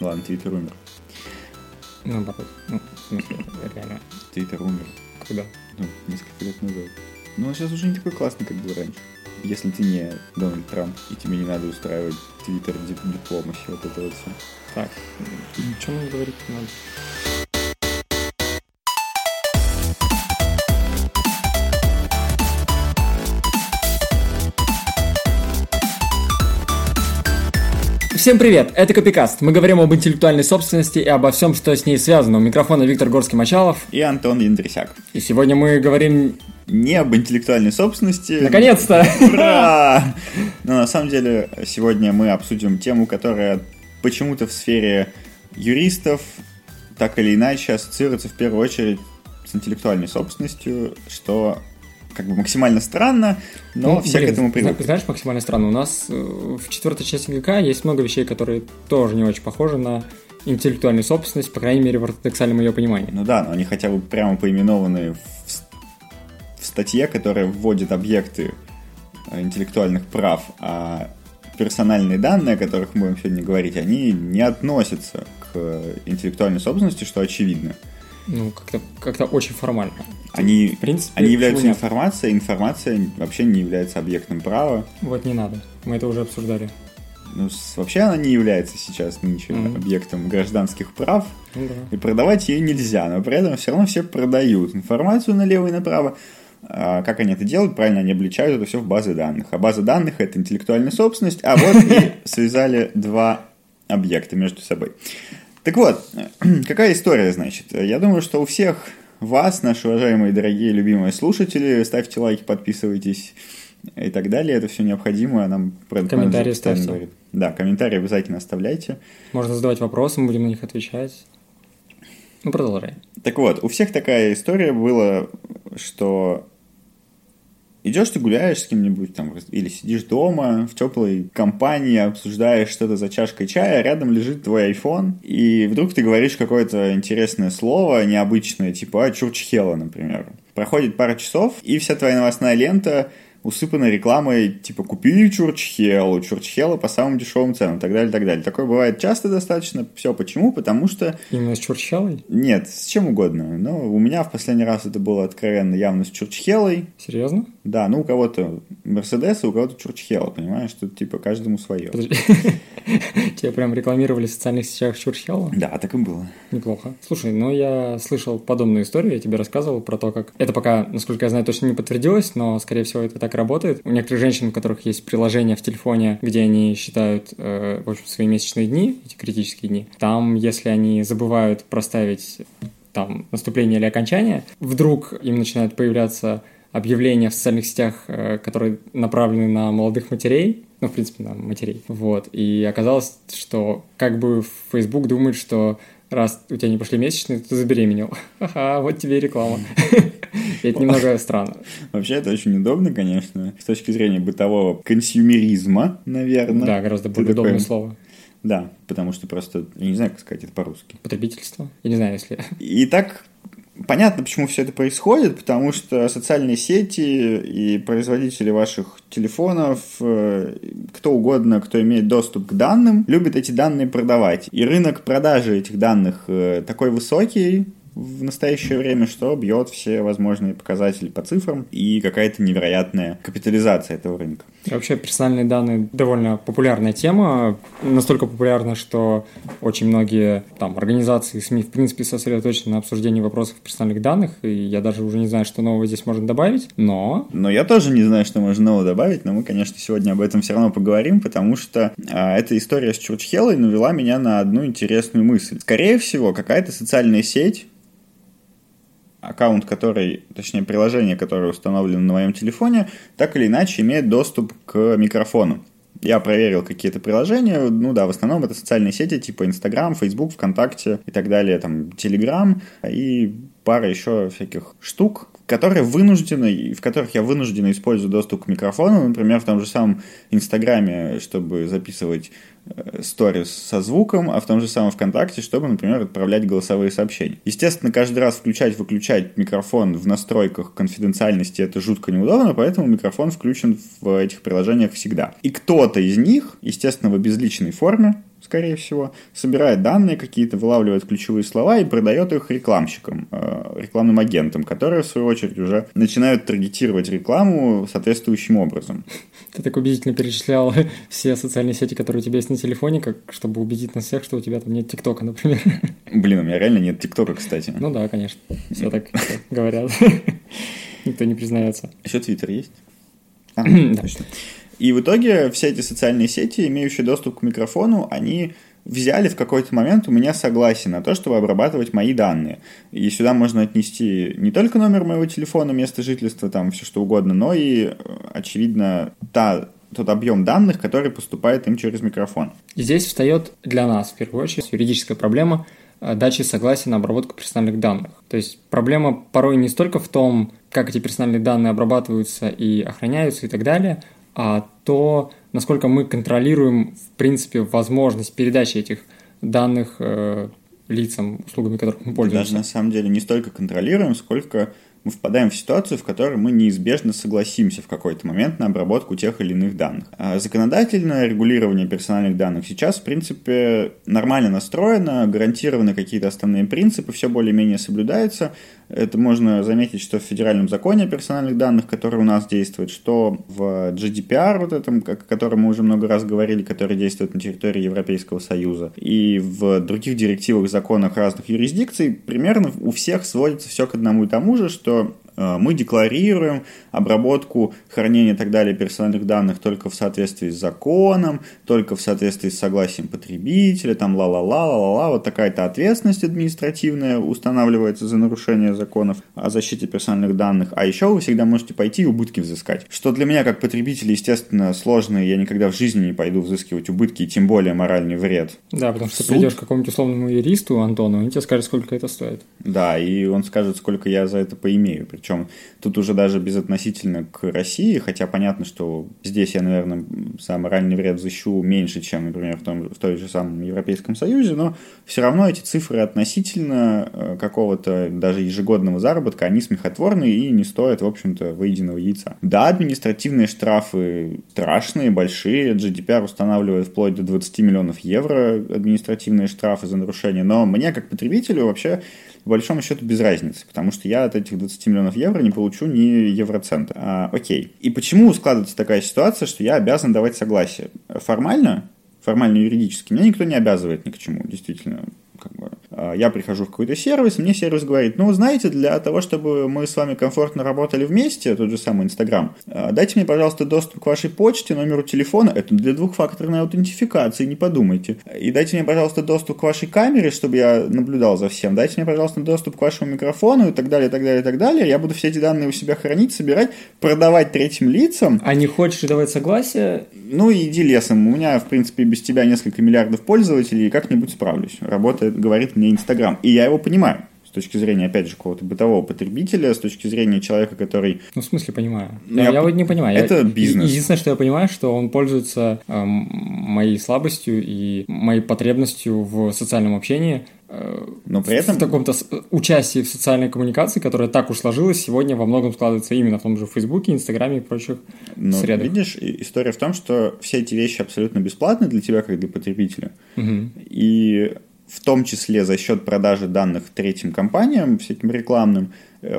Ладно, Твиттер умер. Наоборот. Ну, в смысле, реально. Твиттер умер. Когда? Ну, несколько лет назад. Ну, а сейчас уже не такой классный, как был раньше. Если ты не Дональд Трамп, и тебе не надо устраивать Твиттер дипломащи, вот это вот все. Так, ничего мне говорить не надо. Всем привет, это Копикаст. Мы говорим об интеллектуальной собственности и обо всем, что с ней связано. У микрофона Виктор Горский-Мачалов. И Антон Яндрисяк. И сегодня мы говорим... Не об интеллектуальной собственности. Наконец-то! Ура! Но на самом деле сегодня мы обсудим тему, которая почему-то в сфере юристов так или иначе ассоциируется в первую очередь с интеллектуальной собственностью, что как бы максимально странно, но ну, все блин, к этому привыкли. Знаешь, максимально странно. У нас э, в четвертой части ГК есть много вещей, которые тоже не очень похожи на интеллектуальную собственность, по крайней мере, в ортодоксальном ее понимании. Ну да, но они хотя бы прямо поименованы в, в статье, которая вводит объекты э, интеллектуальных прав, а персональные данные, о которых мы будем сегодня говорить, они не относятся к интеллектуальной собственности, что очевидно. Ну, как-то как очень формально. Они, в принципе, они являются информацией, информация вообще не является объектом права. Вот не надо, мы это уже обсуждали. Ну, вообще она не является сейчас нынче mm-hmm. объектом гражданских прав, mm-hmm. и продавать ее нельзя, но при этом все равно все продают информацию налево и направо. А как они это делают? Правильно, они обличают это все в базы данных. А база данных это интеллектуальная собственность, а вот и связали два объекта между собой. Так вот, какая история, значит? Я думаю, что у всех вас, наши уважаемые, дорогие, любимые слушатели, ставьте лайки, подписывайтесь и так далее. Это все необходимо. А нам комментарии ставьте. Говорит. Да, комментарии обязательно оставляйте. Можно задавать вопросы, мы будем на них отвечать. Ну, продолжай. Так вот, у всех такая история была, что идешь ты гуляешь с кем-нибудь там, или сидишь дома в теплой компании, обсуждаешь что-то за чашкой чая, рядом лежит твой iPhone, и вдруг ты говоришь какое-то интересное слово, необычное, типа «а, чурчхела», например. Проходит пара часов, и вся твоя новостная лента усыпана рекламой, типа, купи Чурчхелу, Чурчхела по самым дешевым ценам, и так далее, и так далее. Такое бывает часто достаточно. Все почему? Потому что... Именно с Чурчхелой? Нет, с чем угодно. Но у меня в последний раз это было откровенно явно с Чурчхелой. Серьезно? Да, ну у кого-то Мерседес, а у кого-то Чурчхела, понимаешь? Тут типа каждому свое. Тебя прям рекламировали в социальных сетях Чурчхела? Да, так и было. Неплохо. Слушай, ну я слышал подобную историю, я тебе рассказывал про то, как... Это пока, насколько я знаю, точно не подтвердилось, но, скорее всего, это так работает. У некоторых женщин, у которых есть приложение в телефоне, где они считают, э, в общем, свои месячные дни, эти критические дни, там, если они забывают проставить там наступление или окончание, вдруг им начинают появляться объявления в социальных сетях, э, которые направлены на молодых матерей, ну, в принципе, на матерей, вот, и оказалось, что как бы Facebook думает, что раз у тебя не пошли месячные, то ты забеременел. Ха-ха, вот тебе и реклама. Это немного странно. Вообще, это очень удобно, конечно, с точки зрения бытового консюмеризма, наверное. Да, гораздо более удобное слово. Да, потому что просто, я не знаю, как сказать это по-русски. Потребительство? Я не знаю, если... И так Понятно, почему все это происходит, потому что социальные сети и производители ваших телефонов, э, кто угодно, кто имеет доступ к данным, любят эти данные продавать. И рынок продажи этих данных э, такой высокий, в настоящее время, что бьет все возможные показатели по цифрам и какая-то невероятная капитализация этого рынка. Вообще персональные данные довольно популярная тема, настолько популярна, что очень многие там организации СМИ в принципе сосредоточены на обсуждении вопросов персональных данных, и я даже уже не знаю, что нового здесь можно добавить, но... Но я тоже не знаю, что можно нового добавить, но мы, конечно, сегодня об этом все равно поговорим, потому что а, эта история с Чурчхеллой навела меня на одну интересную мысль. Скорее всего, какая-то социальная сеть аккаунт, который, точнее, приложение, которое установлено на моем телефоне, так или иначе имеет доступ к микрофону. Я проверил какие-то приложения, ну да, в основном это социальные сети типа Инстаграм, Фейсбук, ВКонтакте и так далее, там, Телеграм и пара еще всяких штук, которые вынуждены, в которых я вынужденно использую доступ к микрофону, например, в том же самом Инстаграме, чтобы записывать сторис со звуком, а в том же самом ВКонтакте, чтобы, например, отправлять голосовые сообщения. Естественно, каждый раз включать-выключать микрофон в настройках конфиденциальности это жутко неудобно, поэтому микрофон включен в этих приложениях всегда. И кто-то из них, естественно, в обезличенной форме, скорее всего, собирает данные какие-то, вылавливает ключевые слова и продает их рекламщикам, э, рекламным агентам, которые, в свою очередь, уже начинают таргетировать рекламу соответствующим образом. Ты так убедительно перечислял все социальные сети, которые у тебя есть на телефоне, как чтобы убедить нас всех, что у тебя там нет ТикТока, например. Блин, у меня реально нет ТикТока, кстати. Ну да, конечно. Все так говорят. Никто не признается. Еще Твиттер есть? А, точно. И в итоге все эти социальные сети, имеющие доступ к микрофону, они взяли в какой-то момент у меня согласие на то, чтобы обрабатывать мои данные. И сюда можно отнести не только номер моего телефона, место жительства, там все что угодно, но и, очевидно, та, тот объем данных, который поступает им через микрофон. Здесь встает для нас, в первую очередь, юридическая проблема э, дачи согласия на обработку персональных данных. То есть проблема порой не столько в том, как эти персональные данные обрабатываются и охраняются и так далее, то, насколько мы контролируем, в принципе, возможность передачи этих данных э, лицам, услугами которых мы пользуемся. Даже на самом деле не столько контролируем, сколько мы впадаем в ситуацию, в которой мы неизбежно согласимся в какой-то момент на обработку тех или иных данных. А законодательное регулирование персональных данных сейчас, в принципе, нормально настроено, гарантированы какие-то основные принципы, все более-менее соблюдается. Это можно заметить, что в федеральном законе о персональных данных, который у нас действует, что в GDPR, вот этом, о котором мы уже много раз говорили, который действует на территории Европейского Союза, и в других директивах, законах разных юрисдикций, примерно у всех сводится все к одному и тому же, что Э, мы декларируем обработку, хранение и так далее персональных данных только в соответствии с законом, только в соответствии с согласием потребителя, там ла-ла-ла, ла-ла-ла, вот такая-то ответственность административная устанавливается за нарушение законов о защите персональных данных. А еще вы всегда можете пойти и убытки взыскать. Что для меня, как потребителя, естественно, сложно, я никогда в жизни не пойду взыскивать убытки, и тем более моральный вред. Да, потому что Суд... ты придешь к какому-нибудь условному юристу, Антону, он тебе скажет, сколько это стоит. Да, и он скажет, сколько я за это поимею. Причем тут уже даже безотносительно к России, хотя понятно, что здесь я, наверное, за моральный вред защищу меньше, чем, например, в, том, в той же самом Европейском Союзе, но все равно эти цифры относительно э, какого-то даже ежегодного заработка, они смехотворны и не стоят, в общем-то, выеденного яйца. Да, административные штрафы страшные, большие, GDPR устанавливает вплоть до 20 миллионов евро административные штрафы за нарушение, но мне, как потребителю, вообще по большому счету без разницы, потому что я от этих 20 миллионов евро не получу ни евроцента. А, окей. И почему складывается такая ситуация, что я обязан давать согласие? Формально, формально юридически, меня никто не обязывает ни к чему, действительно. Как бы, я прихожу в какой-то сервис, мне сервис говорит, ну, знаете, для того, чтобы мы с вами комфортно работали вместе, тот же самый Инстаграм, а, дайте мне, пожалуйста, доступ к вашей почте, номеру телефона, это для двухфакторной аутентификации, не подумайте. И дайте мне, пожалуйста, доступ к вашей камере, чтобы я наблюдал за всем. Дайте мне, пожалуйста, доступ к вашему микрофону и так далее, и так далее, и так далее. Я буду все эти данные у себя хранить, собирать, продавать третьим лицам. А не хочешь давать согласие? Ну, иди лесом. У меня, в принципе, без тебя несколько миллиардов пользователей, и как-нибудь справлюсь. Работает, говорит мне Инстаграм. И я его понимаю с точки зрения, опять же, какого-то бытового потребителя, с точки зрения человека, который... Ну, в смысле, понимаю. Ну, я, я вот не понимаю. Это я... бизнес. Единственное, что я понимаю, что он пользуется э, моей слабостью и моей потребностью в социальном общении, э, но при этом... В таком-то участии в социальной коммуникации, которая так уж сложилась, сегодня во многом складывается именно в том же Фейсбуке, Инстаграме и прочих Но средах. видишь, история в том, что все эти вещи абсолютно бесплатны для тебя, как для потребителя. Угу. И в том числе за счет продажи данных третьим компаниям, всяким рекламным,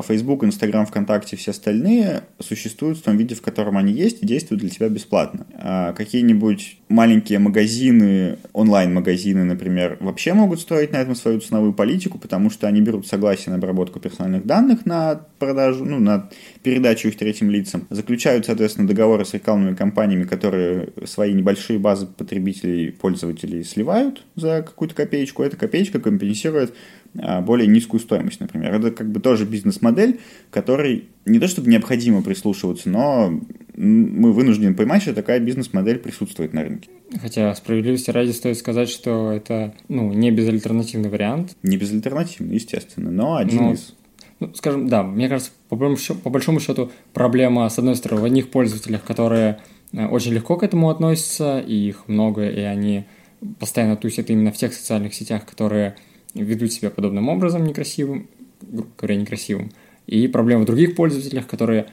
Facebook, Instagram, ВКонтакте, все остальные существуют в том виде, в котором они есть, и действуют для тебя бесплатно. А какие-нибудь маленькие магазины, онлайн-магазины, например, вообще могут строить на этом свою ценовую политику, потому что они берут согласие на обработку персональных данных на продажу, ну, на передачу их третьим лицам, заключают, соответственно, договоры с рекламными компаниями, которые свои небольшие базы потребителей, пользователей сливают за какую-то копеечку. Эта копеечка компенсирует более низкую стоимость, например. Это как бы тоже бизнес-модель, которой не то чтобы необходимо прислушиваться, но мы вынуждены понимать, что такая бизнес-модель присутствует на рынке. Хотя справедливости ради стоит сказать, что это ну, не безальтернативный вариант. Не безальтернативный, естественно, но один но, из. Ну, скажем, да, мне кажется, по большому, счету, по большому счету проблема, с одной стороны, в одних пользователях, которые э, очень легко к этому относятся, и их много, и они постоянно тусят именно в тех социальных сетях, которые ведут себя подобным образом некрасивым, грубо говоря, некрасивым. И проблема в других пользователях, которые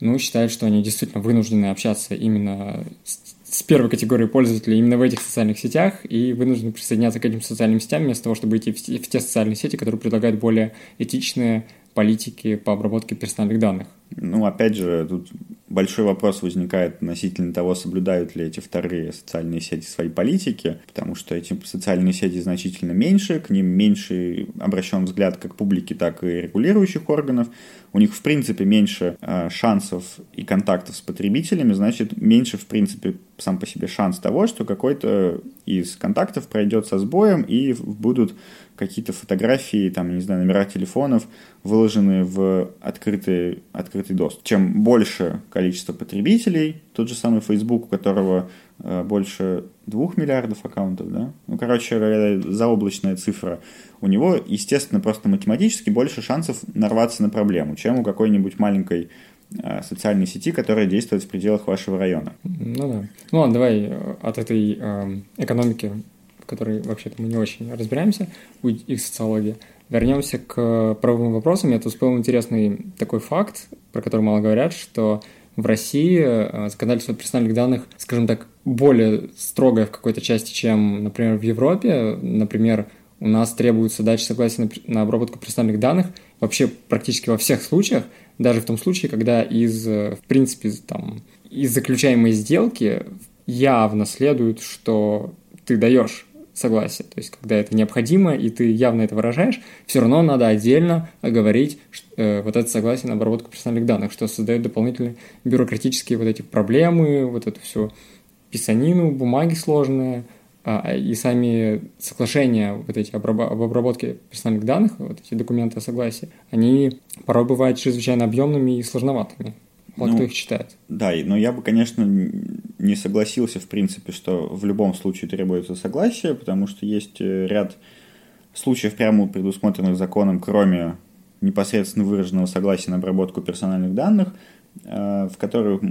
ну, считают, что они действительно вынуждены общаться именно с, с первой категорией пользователей именно в этих социальных сетях и вынуждены присоединяться к этим социальным сетям вместо того, чтобы идти в, в те социальные сети, которые предлагают более этичные политики по обработке персональных данных. Ну, опять же, тут большой вопрос возникает относительно того, соблюдают ли эти вторые социальные сети свои политики, потому что эти социальные сети значительно меньше, к ним меньше обращен взгляд как публики, так и регулирующих органов. У них, в принципе, меньше э, шансов и контактов с потребителями, значит, меньше, в принципе, сам по себе шанс того, что какой-то из контактов пройдет со сбоем и будут какие-то фотографии, там, не знаю, номера телефонов, выложены в открытый, открытый доступ. Чем больше количество потребителей, тот же самый Facebook, у которого э, больше двух миллиардов аккаунтов, да, ну, короче, заоблачная цифра, у него, естественно, просто математически больше шансов нарваться на проблему, чем у какой-нибудь маленькой э, социальной сети, которая действует в пределах вашего района. Ну да. Ну ладно, давай э, от этой э, экономики которой вообще-то мы не очень разбираемся, их социология. Вернемся к правовым вопросам. Я тут вспомнил интересный такой факт, про который мало говорят, что в России э, законодательство персональных данных, скажем так, более строгое в какой-то части, чем, например, в Европе. Например, у нас требуется дать согласие на обработку персональных данных вообще практически во всех случаях, даже в том случае, когда из, э, в принципе, там, из заключаемой сделки явно следует, что ты даешь согласие. То есть, когда это необходимо, и ты явно это выражаешь, все равно надо отдельно оговорить э, вот это согласие на обработку персональных данных, что создает дополнительные бюрократические вот эти проблемы, вот эту всю писанину, бумаги сложные, а, и сами соглашения вот эти об обработке персональных данных, вот эти документы о согласии, они порой бывают чрезвычайно объемными и сложноватыми. Вот ну, кто их читает. Да, но я бы, конечно, не согласился, в принципе, что в любом случае требуется согласие, потому что есть э, ряд случаев, прямо предусмотренных законом, кроме непосредственно выраженного согласия на обработку персональных данных, э, в которых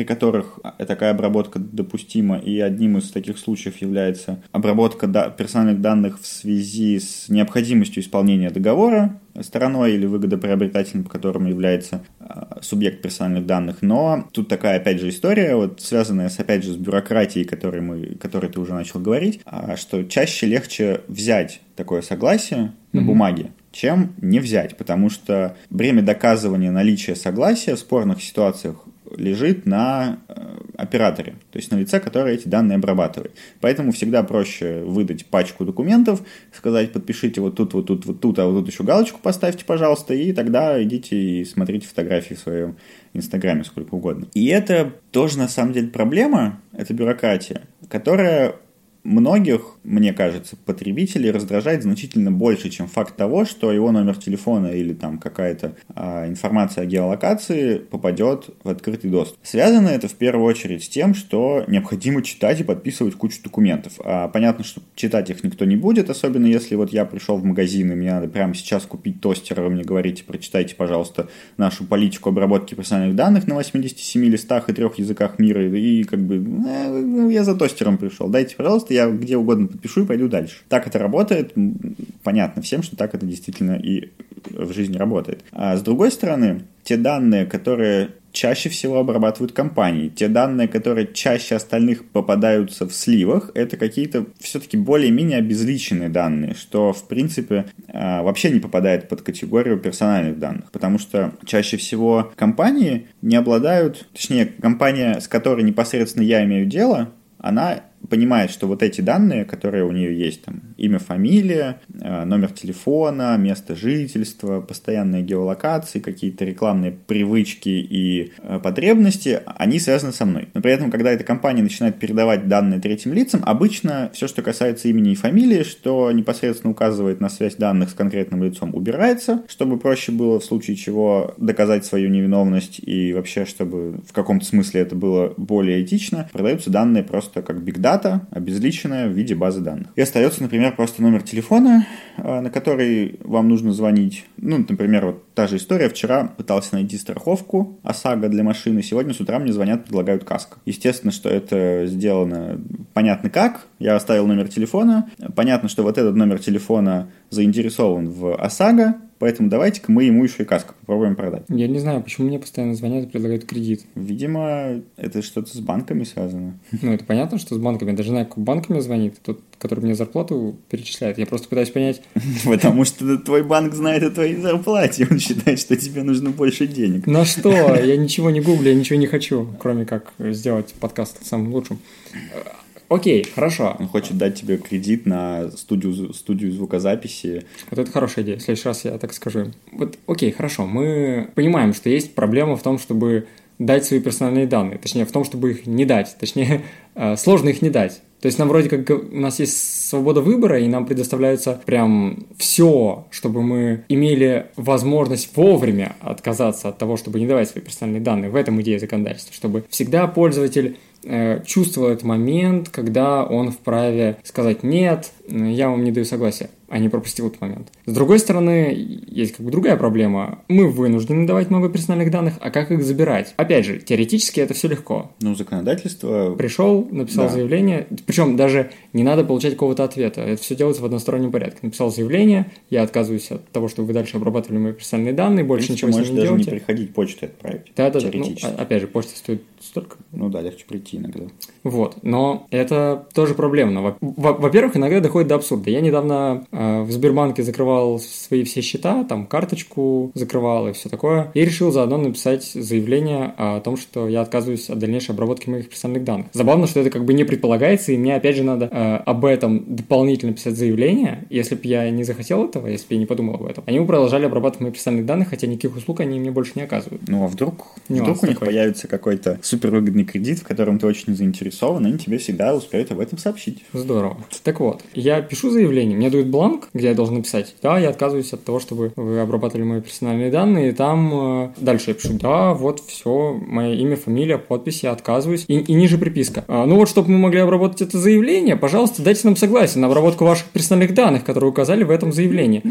при которых такая обработка допустима, и одним из таких случаев является обработка персональных данных в связи с необходимостью исполнения договора стороной или выгодоприобретателем, по которому является а, субъект персональных данных. Но тут такая, опять же, история, вот связанная с, опять же, с бюрократией, которой, мы, которой ты уже начал говорить, а, что чаще легче взять такое согласие на бумаге, чем не взять, потому что время доказывания наличия согласия в спорных ситуациях лежит на э, операторе, то есть на лице, которое эти данные обрабатывает. Поэтому всегда проще выдать пачку документов, сказать, подпишите вот тут, вот тут, вот тут, а вот тут еще галочку поставьте, пожалуйста, и тогда идите и смотрите фотографии в своем Инстаграме сколько угодно. И это тоже на самом деле проблема, это бюрократия, которая многих, мне кажется, потребителей раздражает значительно больше, чем факт того, что его номер телефона или там какая-то а, информация о геолокации попадет в открытый доступ. Связано это в первую очередь с тем, что необходимо читать и подписывать кучу документов. А, понятно, что читать их никто не будет, особенно если вот я пришел в магазин и мне надо прямо сейчас купить тостер, вы мне говорите, прочитайте, пожалуйста, нашу политику обработки персональных данных на 87 листах и трех языках мира, и как бы э, я за тостером пришел, дайте, пожалуйста, я где угодно подпишу и пойду дальше. Так это работает, понятно всем, что так это действительно и в жизни работает. А с другой стороны, те данные, которые чаще всего обрабатывают компании. Те данные, которые чаще остальных попадаются в сливах, это какие-то все-таки более-менее обезличенные данные, что, в принципе, а, вообще не попадает под категорию персональных данных, потому что чаще всего компании не обладают, точнее, компания, с которой непосредственно я имею дело, она понимает, что вот эти данные, которые у нее есть, там, имя, фамилия, э, номер телефона, место жительства, постоянные геолокации, какие-то рекламные привычки и э, потребности, они связаны со мной. Но при этом, когда эта компания начинает передавать данные третьим лицам, обычно все, что касается имени и фамилии, что непосредственно указывает на связь данных с конкретным лицом, убирается, чтобы проще было в случае чего доказать свою невиновность и вообще, чтобы в каком-то смысле это было более этично, продаются данные просто как data, дата, обезличенная в виде базы данных. И остается, например, просто номер телефона, э, на который вам нужно звонить. Ну, например, вот та же история. Вчера пытался найти страховку ОСАГО для машины. Сегодня с утра мне звонят, предлагают каско. Естественно, что это сделано понятно как. Я оставил номер телефона. Понятно, что вот этот номер телефона заинтересован в ОСАГО, Поэтому давайте-ка мы ему еще и каску попробуем продать. Я не знаю, почему мне постоянно звонят и предлагают кредит. Видимо, это что-то с банками связано. Ну, это понятно, что с банками. Даже знаю, как банк мне звонит, тот, который мне зарплату перечисляет. Я просто пытаюсь понять... Потому что твой банк знает о твоей зарплате, он считает, что тебе нужно больше денег. На что? Я ничего не гуглю, я ничего не хочу, кроме как сделать подкаст самым лучшим. Окей, хорошо. Он хочет дать тебе кредит на студию, студию звукозаписи. Вот это хорошая идея. В следующий раз я так скажу. Вот, окей, хорошо. Мы понимаем, что есть проблема в том, чтобы дать свои персональные данные. Точнее, в том, чтобы их не дать. Точнее, э, сложно их не дать. То есть нам вроде как у нас есть свобода выбора, и нам предоставляется прям все, чтобы мы имели возможность вовремя отказаться от того, чтобы не давать свои персональные данные. В этом идея законодательства, чтобы всегда пользователь Э, чувствует момент, когда он вправе сказать «нет, я вам не даю согласия» а не пропустил этот момент. С другой стороны, есть как бы другая проблема. Мы вынуждены давать много персональных данных, а как их забирать? Опять же, теоретически это все легко. Ну, законодательство... Пришел, написал да. заявление, причем даже не надо получать какого-то ответа, это все делается в одностороннем порядке. Написал заявление, я отказываюсь от того, чтобы вы дальше обрабатывали мои персональные данные, больше принципе, ничего с ними не даже не приходить почтой отправить. Да, да. Ну, а, опять же, почта стоит столько. Ну да, легче прийти иногда. Вот, но это тоже проблемно. Во-первых, иногда доходит до абсурда. Я недавно э, в Сбербанке закрывал свои все счета, там карточку закрывал и все такое, и решил заодно написать заявление о том, что я отказываюсь от дальнейшей обработки моих персональных данных. Забавно, что это как бы не предполагается, и мне опять же надо э, об этом дополнительно писать заявление. Если бы я не захотел этого, если бы я не подумал об этом, они бы продолжали обрабатывать мои персональные данные, хотя никаких услуг они мне больше не оказывают. Ну а вдруг, вдруг у них появится какой-то супервыгодный кредит, в котором ты очень заинтересован, они тебе всегда успеют об этом сообщить. Здорово. Так вот, я пишу заявление, мне дают бланк, где я должен написать, да, я отказываюсь от того, чтобы вы обрабатывали мои персональные данные, и там э, дальше я пишу, да, вот все, мое имя, фамилия, подпись, я отказываюсь, и, и ниже приписка. А, ну вот, чтобы мы могли обработать это заявление, пожалуйста, дайте нам согласие на обработку ваших персональных данных, которые указали в этом заявлении.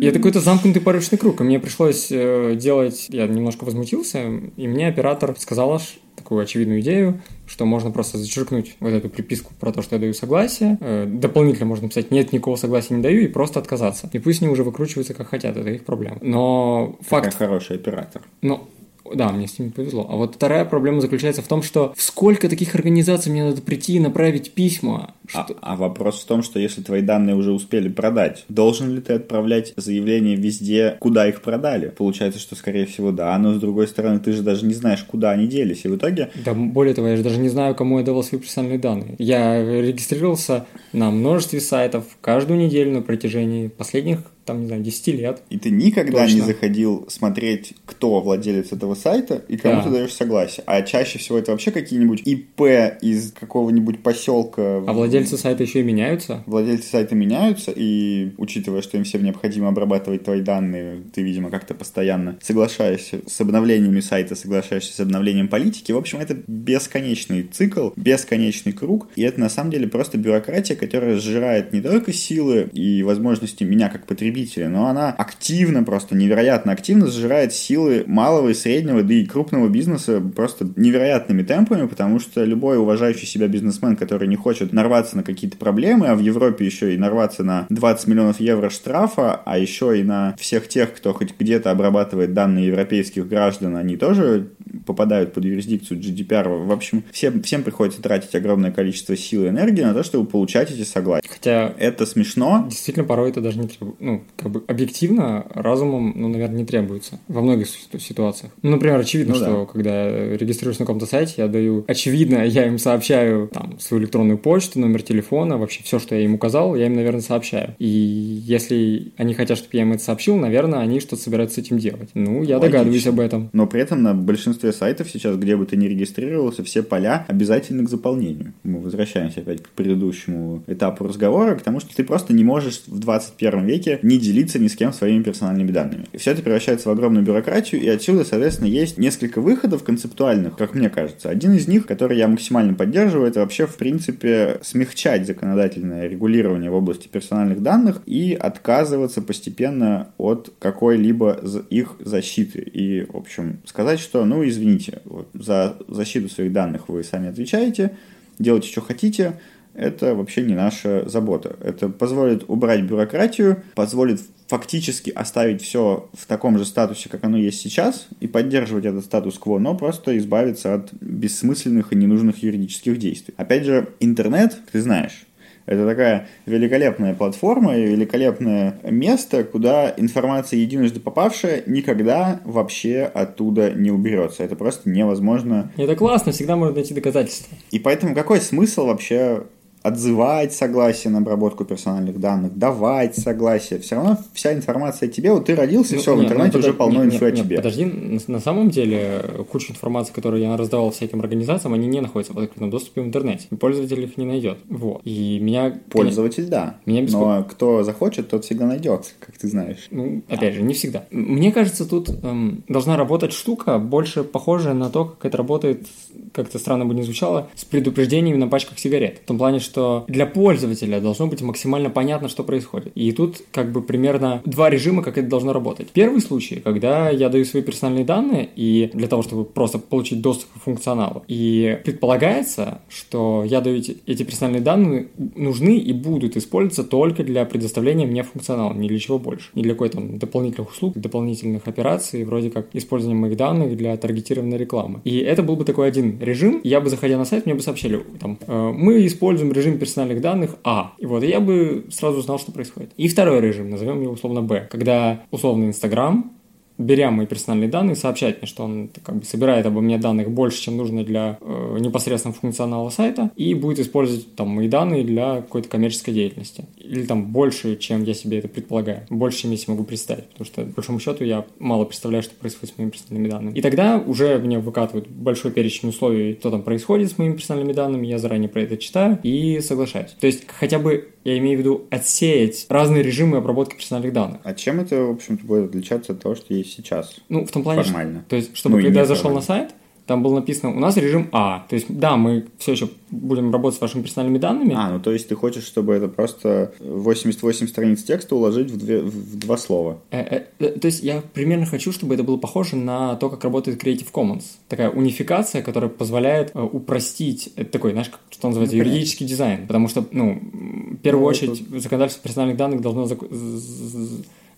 И это какой-то замкнутый порочный круг. И мне пришлось э, делать... Я немножко возмутился, и мне оператор сказала такую очевидную идею, что можно просто зачеркнуть вот эту приписку про то, что я даю согласие. Э, дополнительно можно написать «нет, никакого согласия не даю» и просто отказаться. И пусть они уже выкручиваются как хотят, это их проблема. Но факт... Какой хороший оператор. Но да, мне с ними повезло. А вот вторая проблема заключается в том, что в сколько таких организаций мне надо прийти и направить письма? А, что... А, а вопрос в том, что если твои данные уже успели продать, должен ли ты отправлять заявление везде, куда их продали? Получается, что скорее всего да, но с другой стороны ты же даже не знаешь, куда они делись, и в итоге... Да, более того, я же даже не знаю, кому я давал свои персональные данные. Я регистрировался на множестве сайтов каждую неделю на протяжении последних там, не знаю, 10 лет. И ты никогда Точно. не заходил смотреть, кто владелец этого сайта и кому да. ты даешь согласие. А чаще всего это вообще какие-нибудь ИП из какого-нибудь поселка. А владельцы сайта еще и меняются? Владельцы сайта меняются, и учитывая, что им всем необходимо обрабатывать твои данные, ты, видимо, как-то постоянно соглашаешься с обновлениями сайта, соглашаешься с обновлением политики. В общем, это бесконечный цикл, бесконечный круг, и это на самом деле просто бюрократия, которая сжирает не только силы и возможности меня как потребителя, потребителя, но она активно, просто невероятно активно сжирает силы малого и среднего, да и крупного бизнеса просто невероятными темпами, потому что любой уважающий себя бизнесмен, который не хочет нарваться на какие-то проблемы, а в Европе еще и нарваться на 20 миллионов евро штрафа, а еще и на всех тех, кто хоть где-то обрабатывает данные европейских граждан, они тоже попадают под юрисдикцию GDPR. В общем, всем, всем приходится тратить огромное количество сил и энергии на то, чтобы получать эти согласия. Хотя это смешно. Действительно, порой это даже не требует. Ну, как бы объективно разумом, ну, наверное, не требуется во многих ситуациях. Ну, например, очевидно, ну, что да. когда я регистрируюсь на каком-то сайте, я даю, очевидно, я им сообщаю там свою электронную почту, номер телефона, вообще все, что я им указал, я им, наверное, сообщаю. И если они хотят, чтобы я им это сообщил, наверное, они что-то собираются с этим делать. Ну, я Логично. догадываюсь об этом. Но при этом на большинстве сайтов сейчас, где бы ты ни регистрировался, все поля обязательны к заполнению. Мы возвращаемся опять к предыдущему этапу разговора, к тому, что ты просто не можешь в 21 веке не делиться ни с кем своими персональными данными. И все это превращается в огромную бюрократию, и отсюда, соответственно, есть несколько выходов концептуальных, как мне кажется. Один из них, который я максимально поддерживаю, это вообще, в принципе, смягчать законодательное регулирование в области персональных данных и отказываться постепенно от какой-либо их защиты. И, в общем, сказать, что, ну, извините, вот, за защиту своих данных вы сами отвечаете, делайте, что хотите, это вообще не наша забота. Это позволит убрать бюрократию, позволит фактически оставить все в таком же статусе, как оно есть сейчас, и поддерживать этот статус-кво, но просто избавиться от бессмысленных и ненужных юридических действий. Опять же, интернет, ты знаешь, это такая великолепная платформа и великолепное место, куда информация, единожды попавшая, никогда вообще оттуда не уберется. Это просто невозможно. Это классно, всегда можно найти доказательства. И поэтому какой смысл вообще отзывать согласие на обработку персональных данных, давать согласие. Все равно вся информация о тебе, вот ты родился, ну, все, нет, в интернете ну, уже полно нет, инфы нет, о тебе. Подожди, на, на самом деле куча информации, которую я раздавал всяким организациям, они не находятся в открытом доступе в интернете. Пользователь их не найдет. Вот. И меня... Пользователь, да. Меня беспо... Но кто захочет, тот всегда найдет, как ты знаешь. Ну, опять же, не всегда. Мне кажется, тут эм, должна работать штука, больше похожая на то, как это работает, как это странно бы не звучало, с предупреждениями на пачках сигарет. В том плане, что что для пользователя должно быть максимально понятно, что происходит. И тут как бы примерно два режима, как это должно работать. Первый случай, когда я даю свои персональные данные и для того, чтобы просто получить доступ к функционалу. И предполагается, что я даю эти, персональные данные нужны и будут использоваться только для предоставления мне функционала, ни для чего больше. Ни для какой-то дополнительных услуг, дополнительных операций, вроде как использования моих данных для таргетированной рекламы. И это был бы такой один режим. Я бы, заходя на сайт, мне бы сообщили, там, э, мы используем режим персональных данных А. И вот я бы сразу знал, что происходит. И второй режим, назовем его условно Б, когда условно Инстаграм беря мои персональные данные, сообщать мне, что он как бы собирает обо мне данных больше, чем нужно для э, непосредственно функционала сайта, и будет использовать там мои данные для какой-то коммерческой деятельности. Или там больше, чем я себе это предполагаю. Больше, чем я себе могу представить. Потому что, по большому счету, я мало представляю, что происходит с моими персональными данными. И тогда уже мне выкатывают большой перечень условий, что там происходит с моими персональными данными, я заранее про это читаю и соглашаюсь. То есть хотя бы я имею в виду отсеять разные режимы обработки персональных данных. А чем это, в общем-то, будет отличаться от того, что есть сейчас? Ну, в том плане, Формально. Что, то есть, чтобы ну, когда я зашел формально. на сайт, там было написано, у нас режим А. То есть, да, мы все еще будем работать с вашими персональными данными. А, ну то есть ты хочешь, чтобы это просто 88 страниц текста уложить в, две, в два слова? Э, э, э, то есть я примерно хочу, чтобы это было похоже на то, как работает Creative Commons. Такая унификация, которая позволяет э, упростить, это такой, знаешь, что называется, ну, юридический дизайн. Потому что, ну, в первую ну, очередь, это... законодательство персональных данных должно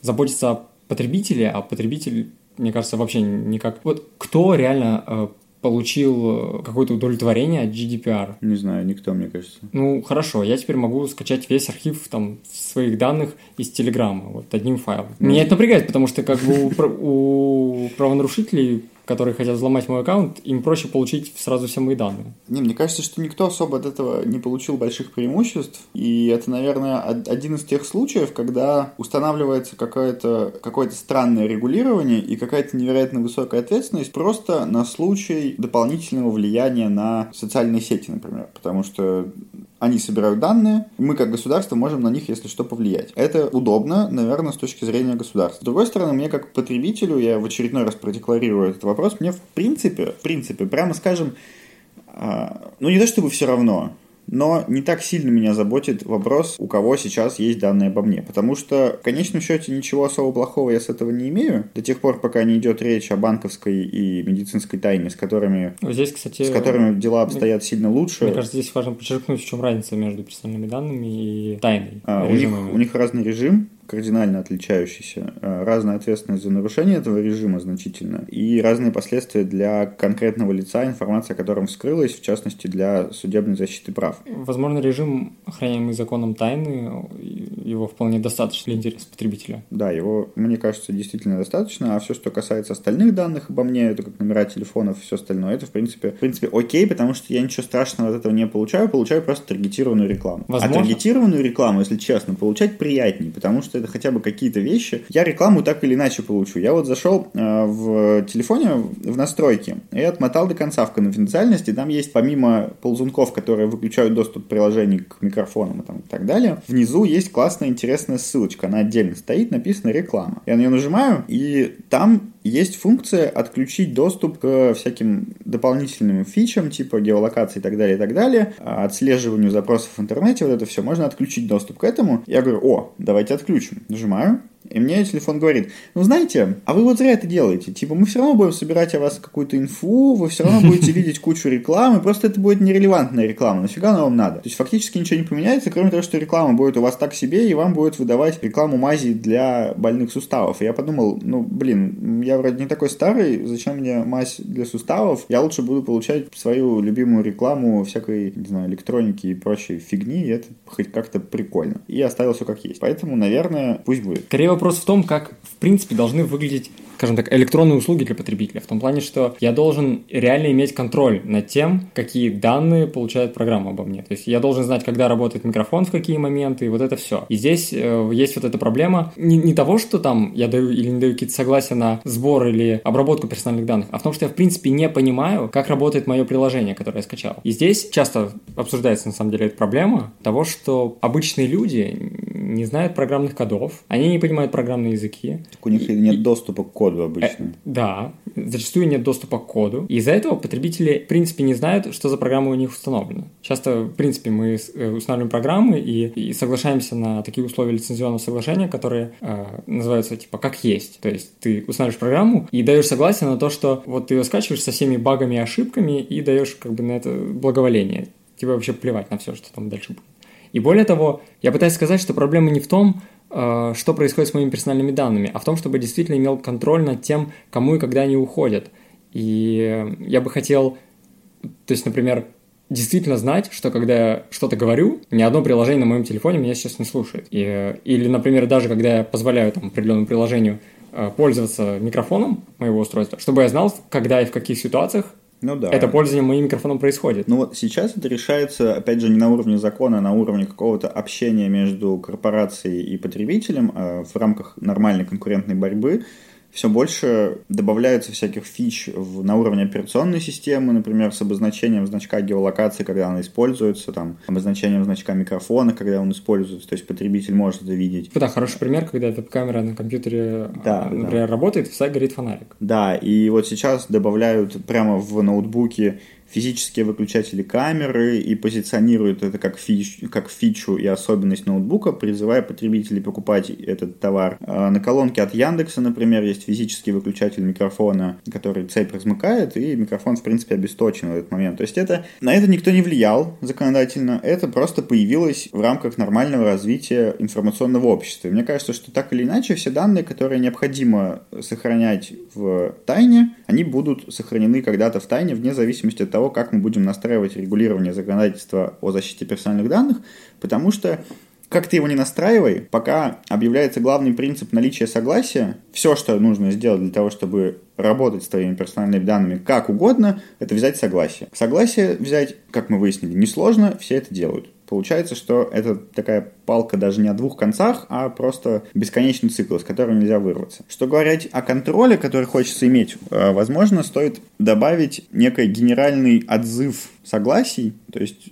заботиться о потребителе, а потребитель мне кажется, вообще никак. Вот кто реально получил э, какое-то удовлетворение от GDPR? Не знаю, никто, мне кажется. Ну, хорошо, я теперь могу скачать весь архив там своих данных из Телеграма, вот одним файлом. Mm. Меня это напрягает, потому что как бы у правонарушителей которые хотят взломать мой аккаунт, им проще получить сразу все мои данные. Не, мне кажется, что никто особо от этого не получил больших преимуществ. И это, наверное, один из тех случаев, когда устанавливается какое-то какое странное регулирование и какая-то невероятно высокая ответственность просто на случай дополнительного влияния на социальные сети, например. Потому что они собирают данные, мы как государство можем на них, если что, повлиять. Это удобно, наверное, с точки зрения государства. С другой стороны, мне как потребителю, я в очередной раз продекларирую этот вопрос, мне в принципе, в принципе, прямо скажем, а, ну не то чтобы все равно, но не так сильно меня заботит вопрос, у кого сейчас есть данные обо мне. Потому что, в конечном счете, ничего особо плохого я с этого не имею. До тех пор, пока не идет речь о банковской и медицинской тайне, с которыми, здесь, кстати, с которыми дела обстоят сильно лучше. Мне кажется, здесь важно подчеркнуть, в чем разница между персональными данными и тайной. А, у, них, у них разный режим, кардинально отличающийся. Э, разная ответственность за нарушение этого режима значительно и разные последствия для конкретного лица, информация о котором вскрылась, в частности, для судебной защиты прав. Возможно, режим, охраняемый законом тайны, его вполне достаточно для интереса потребителя. Да, его, мне кажется, действительно достаточно, а все, что касается остальных данных обо мне, это как номера телефонов и все остальное, это, в принципе, в принципе, окей, потому что я ничего страшного от этого не получаю, получаю просто таргетированную рекламу. А возможно. А таргетированную рекламу, если честно, получать приятнее, потому что это хотя бы какие-то вещи, я рекламу так или иначе получу. Я вот зашел э, в телефоне в настройки и отмотал до конца в конфиденциальности. Там есть помимо ползунков, которые выключают доступ приложений к микрофонам и, там, и так далее, внизу есть классная интересная ссылочка. Она отдельно стоит, написано реклама. Я на нее нажимаю, и там есть функция отключить доступ к всяким дополнительным фичам, типа геолокации и так далее, и так далее, отслеживанию запросов в интернете, вот это все, можно отключить доступ к этому. Я говорю, о, давайте отключим. Нажимаю, и мне телефон говорит, ну знаете, а вы вот зря это делаете. Типа мы все равно будем собирать о вас какую-то инфу, вы все равно будете видеть кучу рекламы, просто это будет нерелевантная реклама. Нафига она вам надо? То есть фактически ничего не поменяется, кроме того, что реклама будет у вас так себе, и вам будет выдавать рекламу мази для больных суставов. И я подумал, ну блин, я вроде не такой старый, зачем мне мазь для суставов? Я лучше буду получать свою любимую рекламу всякой, не знаю, электроники и прочей фигни, и это хоть как-то прикольно. И оставил все как есть. Поэтому, наверное, пусть будет. Скорее вопрос в том, как, в принципе, должны выглядеть скажем так, электронные услуги для потребителя. В том плане, что я должен реально иметь контроль над тем, какие данные получает программа обо мне. То есть я должен знать, когда работает микрофон, в какие моменты, и вот это все. И здесь э, есть вот эта проблема не, не того, что там я даю или не даю какие-то согласия на сбор или обработку персональных данных, а в том, что я, в принципе, не понимаю, как работает мое приложение, которое я скачал. И здесь часто обсуждается, на самом деле, эта проблема того, что обычные люди не знают программных кодов, они не понимают программные языки. Так у них нет доступа к коду обычно. Э, да, зачастую нет доступа к коду. И из-за этого потребители, в принципе, не знают, что за программа у них установлена. Часто, в принципе, мы э, устанавливаем программы и, и соглашаемся на такие условия лицензионного соглашения, которые э, называются типа как есть. То есть ты устанавливаешь программу и даешь согласие на то, что вот ты ее скачиваешь со всеми багами и ошибками и даешь как бы на это благоволение. Тебе вообще плевать на все, что там дальше будет. И более того, я пытаюсь сказать, что проблема не в том, э, что происходит с моими персональными данными, а в том, чтобы действительно имел контроль над тем, кому и когда они уходят. И я бы хотел, то есть, например, действительно знать, что когда я что-то говорю, ни одно приложение на моем телефоне меня сейчас не слушает. И, или, например, даже когда я позволяю там, определенному приложению э, пользоваться микрофоном моего устройства, чтобы я знал, когда и в каких ситуациях ну да. Это пользование моим микрофоном происходит. Ну вот сейчас это решается, опять же, не на уровне закона, а на уровне какого-то общения между корпорацией и потребителем а в рамках нормальной конкурентной борьбы все больше добавляется всяких фич в, на уровне операционной системы, например, с обозначением значка геолокации, когда она используется, там, обозначением значка микрофона, когда он используется, то есть потребитель может это видеть. Да, хороший пример, когда веб-камера на компьютере, да, например, да. работает, всегда горит фонарик. Да, и вот сейчас добавляют прямо в ноутбуке физические выключатели камеры и позиционируют это как, фич, как фичу и особенность ноутбука, призывая потребителей покупать этот товар. А на колонке от Яндекса, например, есть физический выключатель микрофона, который цепь размыкает, и микрофон, в принципе, обесточен в этот момент. То есть это, на это никто не влиял законодательно, это просто появилось в рамках нормального развития информационного общества. И мне кажется, что так или иначе все данные, которые необходимо сохранять в тайне, они будут сохранены когда-то в тайне вне зависимости от того, того, как мы будем настраивать регулирование законодательства о защите персональных данных, потому что как ты его не настраивай, пока объявляется главный принцип наличия согласия, все, что нужно сделать для того, чтобы работать с твоими персональными данными как угодно, это взять согласие. Согласие взять, как мы выяснили, несложно, все это делают. Получается, что это такая палка даже не о двух концах, а просто бесконечный цикл, с которым нельзя вырваться. Что говорить о контроле, который хочется иметь, э, возможно, стоит добавить некий генеральный отзыв согласий, то есть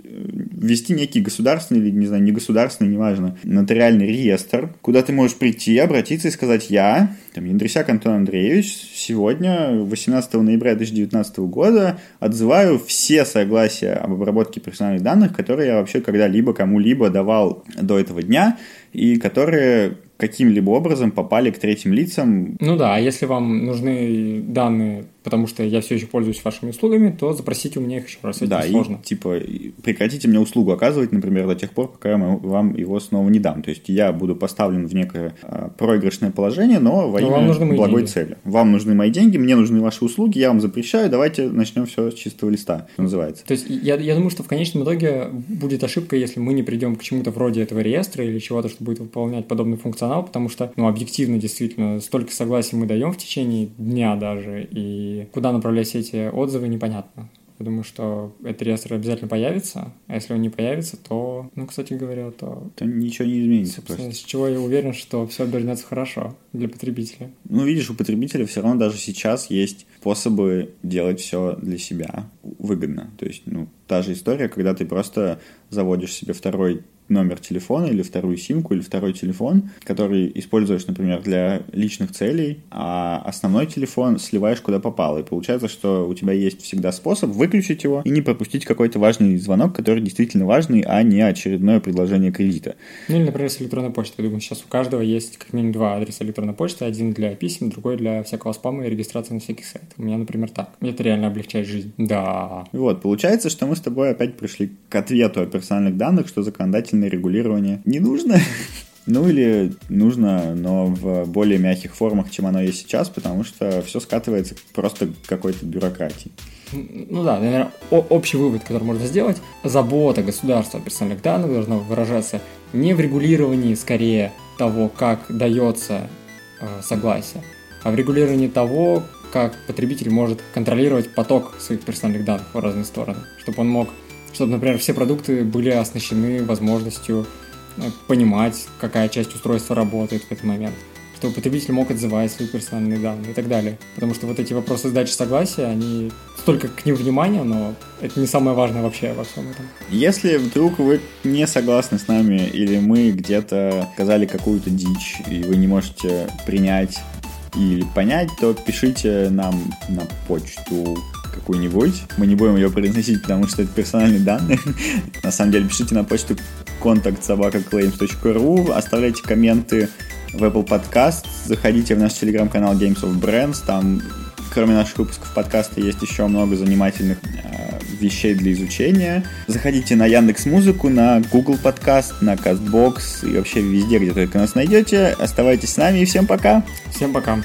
ввести некий государственный или, не знаю, не государственный, неважно, нотариальный реестр, куда ты можешь прийти, обратиться и сказать, я, там, Яндрисяк Антон Андреевич, сегодня, 18 ноября 2019 года, отзываю все согласия об обработке персональных данных, которые я вообще когда-либо кому-либо давал до этого дня, и которые каким-либо образом попали к третьим лицам. Ну да, а если вам нужны данные потому что я все еще пользуюсь вашими услугами, то запросите у меня их еще раз. Это да, сложно. И, типа, прекратите мне услугу оказывать, например, до тех пор, пока я вам его снова не дам. То есть я буду поставлен в некое а, проигрышное положение, но во но имя вам благой деньги. цели. Вам нужны мои деньги, мне нужны ваши услуги, я вам запрещаю, давайте начнем все с чистого листа, что называется. То есть я, я думаю, что в конечном итоге будет ошибка, если мы не придем к чему-то вроде этого реестра или чего-то, что будет выполнять подобный функционал, потому что, ну, объективно, действительно, столько согласий мы даем в течение дня даже, и куда направлять эти отзывы, непонятно. Я думаю, что этот реестр обязательно появится, а если он не появится, то, ну, кстати говоря, то... То ничего не изменится Собственно, просто. с чего я уверен, что все обернется хорошо для потребителя. Ну, видишь, у потребителя все равно даже сейчас есть способы делать все для себя выгодно. То есть, ну, та же история, когда ты просто заводишь себе второй номер телефона или вторую симку или второй телефон, который используешь, например, для личных целей, а основной телефон сливаешь куда попало. И получается, что у тебя есть всегда способ выключить его и не пропустить какой-то важный звонок, который действительно важный, а не очередное предложение кредита. Ну или, например, с электронной почтой. Я думаю, сейчас у каждого есть как минимум два адреса электронной почты. Один для писем, другой для всякого спама и регистрации на всякий сайт. У меня, например, так. Это реально облегчает жизнь. Да. Вот, получается, что мы с тобой опять пришли к ответу о персональных данных, что законодательное регулирование не нужно. Ну или нужно, но в более мягких формах, чем оно есть сейчас, потому что все скатывается просто к какой-то бюрократии. Ну да, наверное, общий вывод, который можно сделать, забота государства о персональных данных должна выражаться не в регулировании, скорее, того, как дается э, согласие, а в регулировании того, как потребитель может контролировать поток своих персональных данных в разные стороны, чтобы он мог, чтобы, например, все продукты были оснащены возможностью э, понимать, какая часть устройства работает в этот момент, чтобы потребитель мог отзывать свои персональные данные и так далее. Потому что вот эти вопросы сдачи согласия, они столько к ним внимания, но это не самое важное вообще во всем этом. Если вдруг вы не согласны с нами, или мы где-то сказали какую-то дичь, и вы не можете принять или понять, то пишите нам на почту какую-нибудь. Мы не будем ее произносить, потому что это персональные данные. На самом деле, пишите на почту контакт.собакaclaims.ru, оставляйте комменты в Apple Podcast, заходите в наш телеграм-канал Games of Brands, там кроме наших выпусков подкаста есть еще много занимательных э, вещей для изучения. Заходите на Яндекс Музыку, на Google Подкаст, на Castbox и вообще везде, где только нас найдете. Оставайтесь с нами и всем пока! Всем пока!